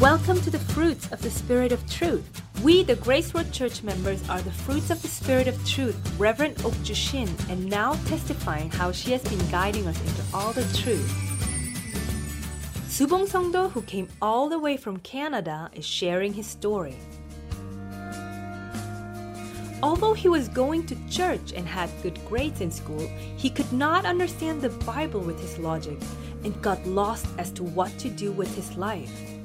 Welcome to the Fruits of the Spirit of Truth. We, the Grace Road Church members, are the fruits of the Spirit of Truth, Reverend Okju Shin, and now testifying how she has been guiding us into all the truth. Subong Songdo, who came all the way from Canada, is sharing his story. Although he was going to church and had good grades in school, he could not understand the Bible with his logic and got lost as to what to do with his life.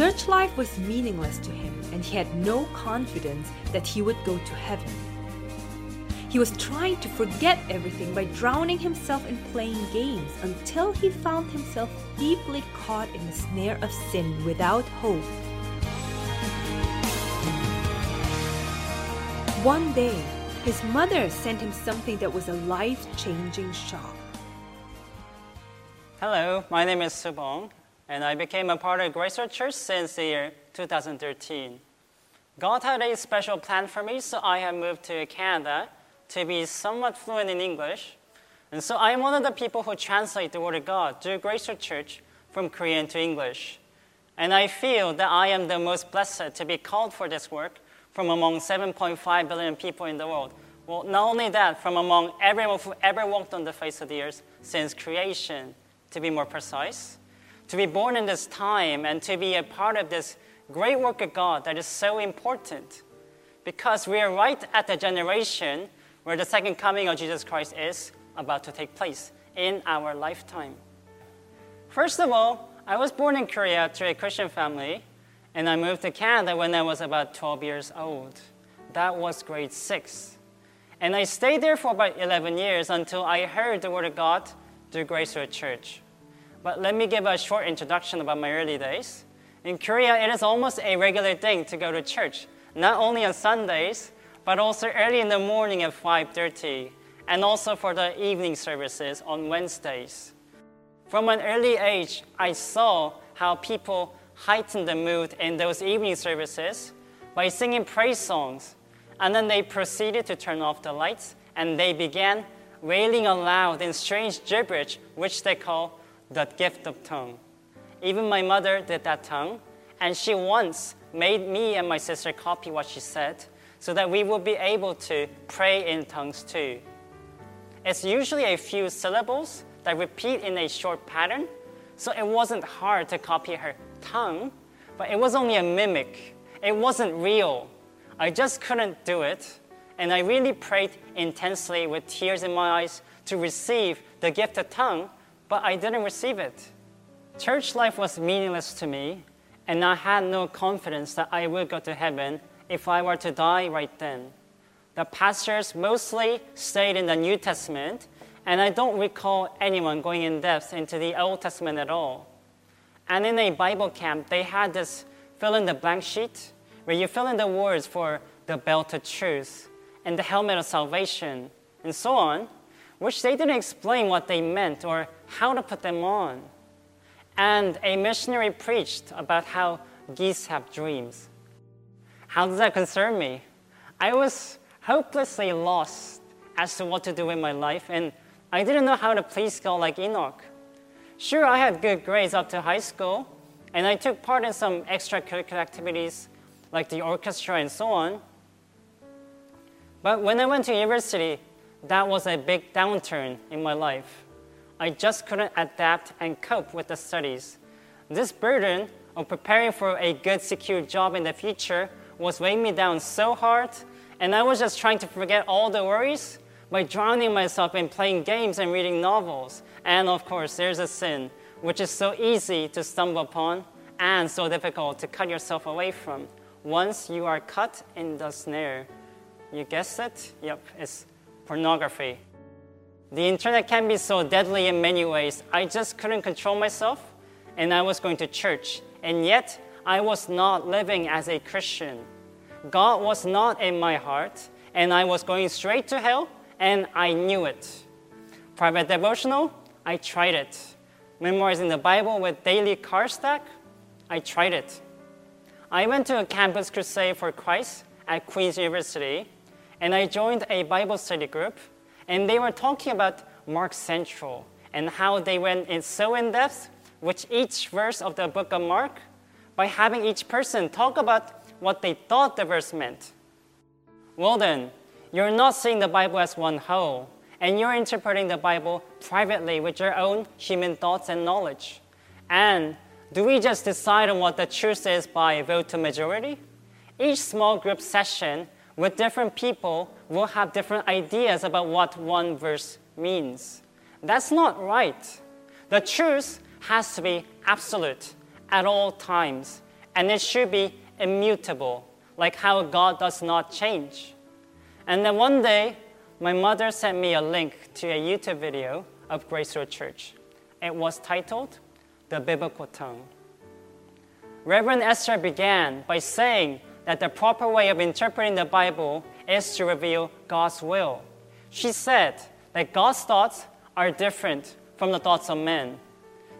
Church life was meaningless to him, and he had no confidence that he would go to heaven. He was trying to forget everything by drowning himself in playing games until he found himself deeply caught in the snare of sin without hope. One day, his mother sent him something that was a life changing shock. Hello, my name is Subong, and I became a part of Grace Church since the year 2013. God had a special plan for me, so I have moved to Canada to be somewhat fluent in English. And so I am one of the people who translate the Word of God to Grace Church from Korean to English. And I feel that I am the most blessed to be called for this work from among 7.5 billion people in the world. Well, not only that, from among everyone who ever walked on the face of the earth since creation, to be more precise to be born in this time and to be a part of this great work of God that is so important because we are right at the generation where the second coming of Jesus Christ is about to take place in our lifetime. First of all, I was born in Korea to a Christian family, and I moved to Canada when I was about 12 years old. That was grade six. And I stayed there for about 11 years until I heard the Word of God through Grace Church. But let me give a short introduction about my early days. In Korea, it is almost a regular thing to go to church, not only on Sundays, but also early in the morning at 5:30, and also for the evening services on Wednesdays. From an early age, I saw how people heightened the mood in those evening services by singing praise songs, and then they proceeded to turn off the lights and they began wailing aloud in strange gibberish, which they call that gift of tongue. Even my mother did that tongue, and she once made me and my sister copy what she said so that we would be able to pray in tongues too. It's usually a few syllables that repeat in a short pattern, so it wasn't hard to copy her tongue, but it was only a mimic. It wasn't real. I just couldn't do it, and I really prayed intensely with tears in my eyes to receive the gift of tongue but I didn't receive it. Church life was meaningless to me, and I had no confidence that I would go to heaven if I were to die right then. The pastors mostly stayed in the New Testament, and I don't recall anyone going in depth into the Old Testament at all. And in a Bible camp, they had this fill in the blank sheet where you fill in the words for the belt of truth and the helmet of salvation and so on which they didn't explain what they meant or how to put them on. And a missionary preached about how geese have dreams. How does that concern me? I was hopelessly lost as to what to do with my life, and I didn't know how to please God like Enoch. Sure, I had good grades up to high school, and I took part in some extracurricular activities like the orchestra and so on. But when I went to university, that was a big downturn in my life. I just couldn't adapt and cope with the studies. This burden of preparing for a good, secure job in the future was weighing me down so hard, and I was just trying to forget all the worries by drowning myself in playing games and reading novels. And of course, there's a sin, which is so easy to stumble upon and so difficult to cut yourself away from. Once you are cut in the snare, you guessed it? Yep, it's pornography. The internet can be so deadly in many ways. I just couldn't control myself, and I was going to church, and yet I was not living as a Christian. God was not in my heart, and I was going straight to hell, and I knew it. Private devotional, I tried it. Memorizing the Bible with daily card stack, I tried it. I went to a campus crusade for Christ at Queen's University and I joined a Bible study group, and they were talking about Mark Central and how they went in so in depth with each verse of the book of Mark by having each person talk about what they thought the verse meant. Well, then, you're not seeing the Bible as one whole, and you're interpreting the Bible privately with your own human thoughts and knowledge. And do we just decide on what the truth is by vote to majority? Each small group session with different people will have different ideas about what one verse means. That's not right. The truth has to be absolute at all times, and it should be immutable, like how God does not change. And then one day, my mother sent me a link to a YouTube video of Grace Road Church. It was titled The Biblical Tongue. Reverend Esther began by saying that the proper way of interpreting the Bible is to reveal God's will. She said that God's thoughts are different from the thoughts of men.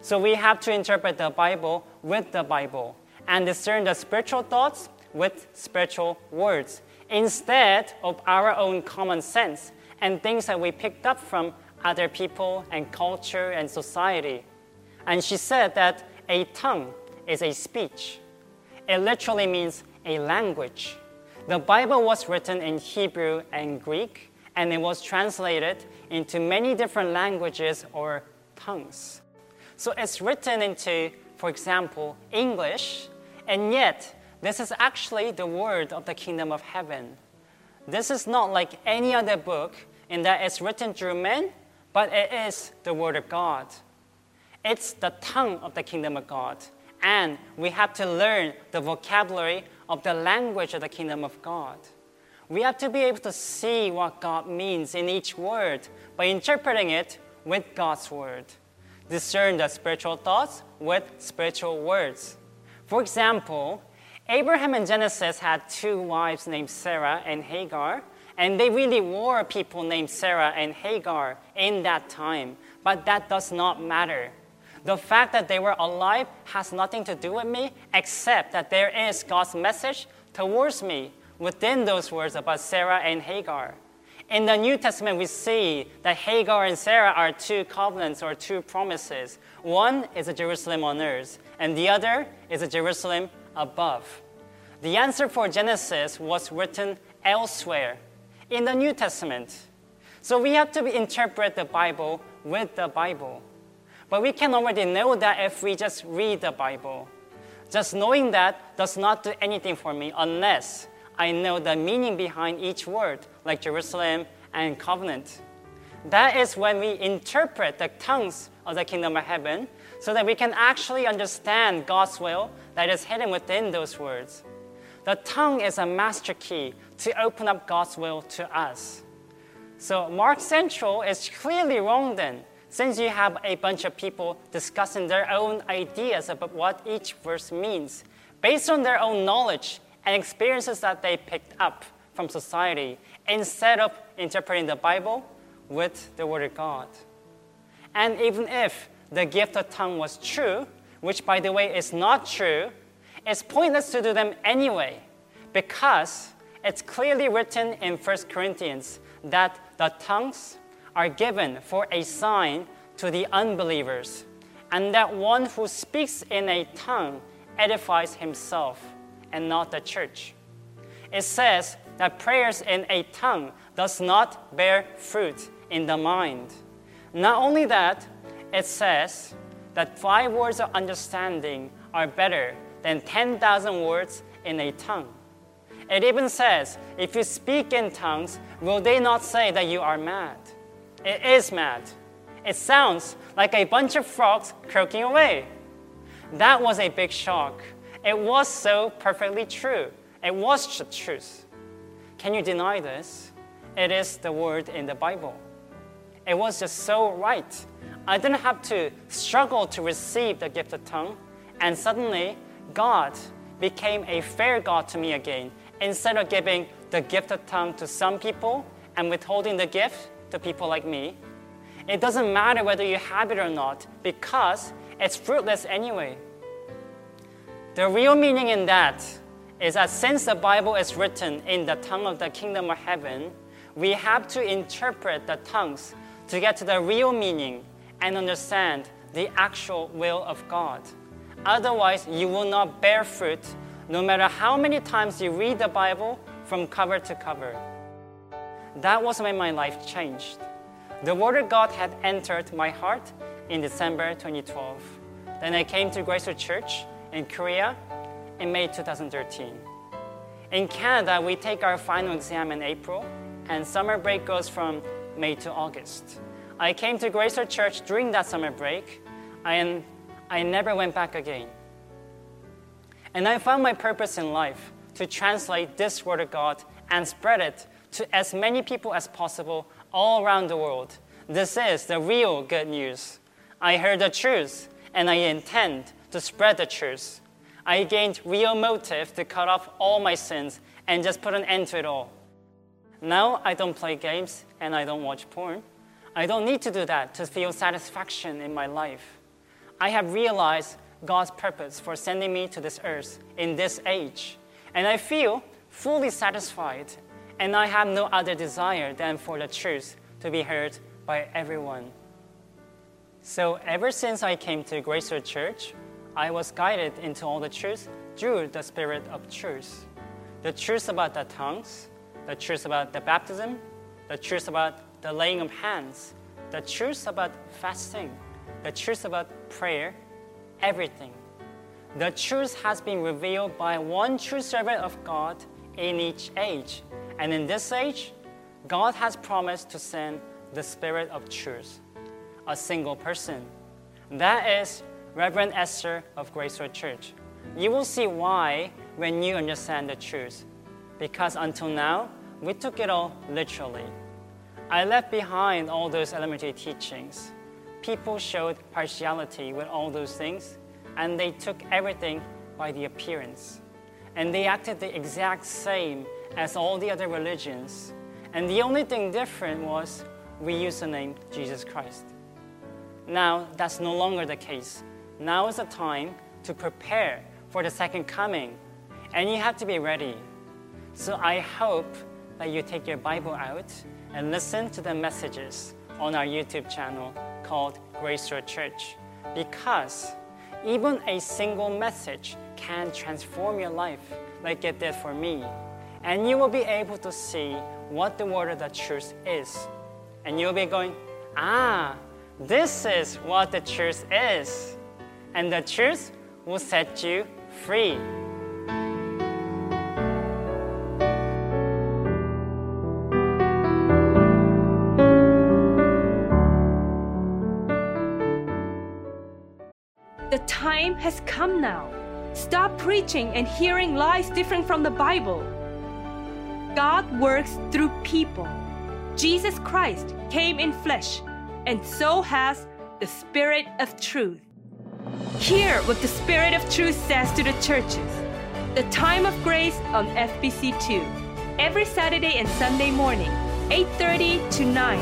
So we have to interpret the Bible with the Bible and discern the spiritual thoughts with spiritual words instead of our own common sense and things that we picked up from other people and culture and society. And she said that a tongue is a speech. It literally means a language. The Bible was written in Hebrew and Greek, and it was translated into many different languages or tongues. So it's written into, for example, English, and yet this is actually the word of the kingdom of heaven. This is not like any other book in that it's written through men, but it is the word of God. It's the tongue of the kingdom of God. And we have to learn the vocabulary of the language of the kingdom of God. We have to be able to see what God means in each word by interpreting it with God's word. Discern the spiritual thoughts with spiritual words. For example, Abraham in Genesis had two wives named Sarah and Hagar, and they really were people named Sarah and Hagar in that time, but that does not matter. The fact that they were alive has nothing to do with me, except that there is God's message towards me within those words about Sarah and Hagar. In the New Testament, we see that Hagar and Sarah are two covenants or two promises. One is a Jerusalem on earth, and the other is a Jerusalem above. The answer for Genesis was written elsewhere in the New Testament. So we have to interpret the Bible with the Bible. But we can already know that if we just read the Bible. Just knowing that does not do anything for me unless I know the meaning behind each word, like Jerusalem and covenant. That is when we interpret the tongues of the kingdom of heaven so that we can actually understand God's will that is hidden within those words. The tongue is a master key to open up God's will to us. So, Mark Central is clearly wrong then since you have a bunch of people discussing their own ideas about what each verse means, based on their own knowledge and experiences that they picked up from society, instead of interpreting the Bible with the Word of God. And even if the gift of tongue was true, which by the way is not true, it's pointless to do them anyway, because it's clearly written in 1 Corinthians that the tongues are given for a sign to the unbelievers, and that one who speaks in a tongue edifies himself and not the church. It says that prayers in a tongue does not bear fruit in the mind. Not only that, it says that five words of understanding are better than 10,000 words in a tongue. It even says, if you speak in tongues, will they not say that you are mad? It is mad. It sounds like a bunch of frogs croaking away. That was a big shock. It was so perfectly true. It was the truth. Can you deny this? It is the word in the Bible. It was just so right. I didn't have to struggle to receive the gift of tongue, and suddenly God became a fair God to me again. Instead of giving the gift of tongue to some people and withholding the gift, to people like me. It doesn't matter whether you have it or not because it's fruitless anyway. The real meaning in that is that since the Bible is written in the tongue of the kingdom of heaven, we have to interpret the tongues to get to the real meaning and understand the actual will of God. Otherwise, you will not bear fruit no matter how many times you read the Bible from cover to cover. That was when my life changed. The Word of God had entered my heart in December 2012. Then I came to Grace Church in Korea in May 2013. In Canada, we take our final exam in April, and summer break goes from May to August. I came to Grace Church during that summer break, and I never went back again. And I found my purpose in life to translate this Word of God and spread it to as many people as possible all around the world. This is the real good news. I heard the truth, and I intend to spread the truth. I gained real motive to cut off all my sins and just put an end to it all. Now I don't play games and I don't watch porn. I don't need to do that to feel satisfaction in my life. I have realized God's purpose for sending me to this earth in this age, and I feel fully satisfied, and I have no other desire than for the truth to be heard by everyone. So, ever since I came to Grace Church, I was guided into all the truth through the Spirit of truth. The truth about the tongues, the truth about the baptism, the truth about the laying of hands, the truth about fasting, the truth about prayer, everything. The truth has been revealed by one true servant of God in each age. And in this age, God has promised to send the Spirit of truth, a single person. That is Reverend Esther of Grace Road Church. You will see why when you understand the truth. Because until now, we took it all literally. I left behind all those elementary teachings. People showed partiality with all those things, and they took everything by the appearance. And they acted the exact same as all the other religions. And the only thing different was we used the name Jesus Christ. Now, that's no longer the case. Now is the time to prepare for the second coming, and you have to be ready. So I hope that you take your Bible out and listen to the messages on our YouTube channel called Grace Road Church because even a single message can transform your life like it did for me. And you will be able to see what the word of the truth is. And you'll be going, ah, this is what the truth is. And the truth will set you free. Time has come now. Stop preaching and hearing lies different from the Bible. God works through people. Jesus Christ came in flesh, and so has the Spirit of truth. Hear what the Spirit of truth says to the churches. The Time of Grace on FBC2. Every Saturday and Sunday morning, 8:30 to 9.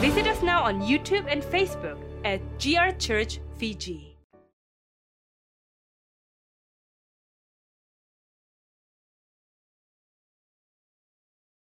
Visit us now on YouTube and Facebook at GR Church Fiji.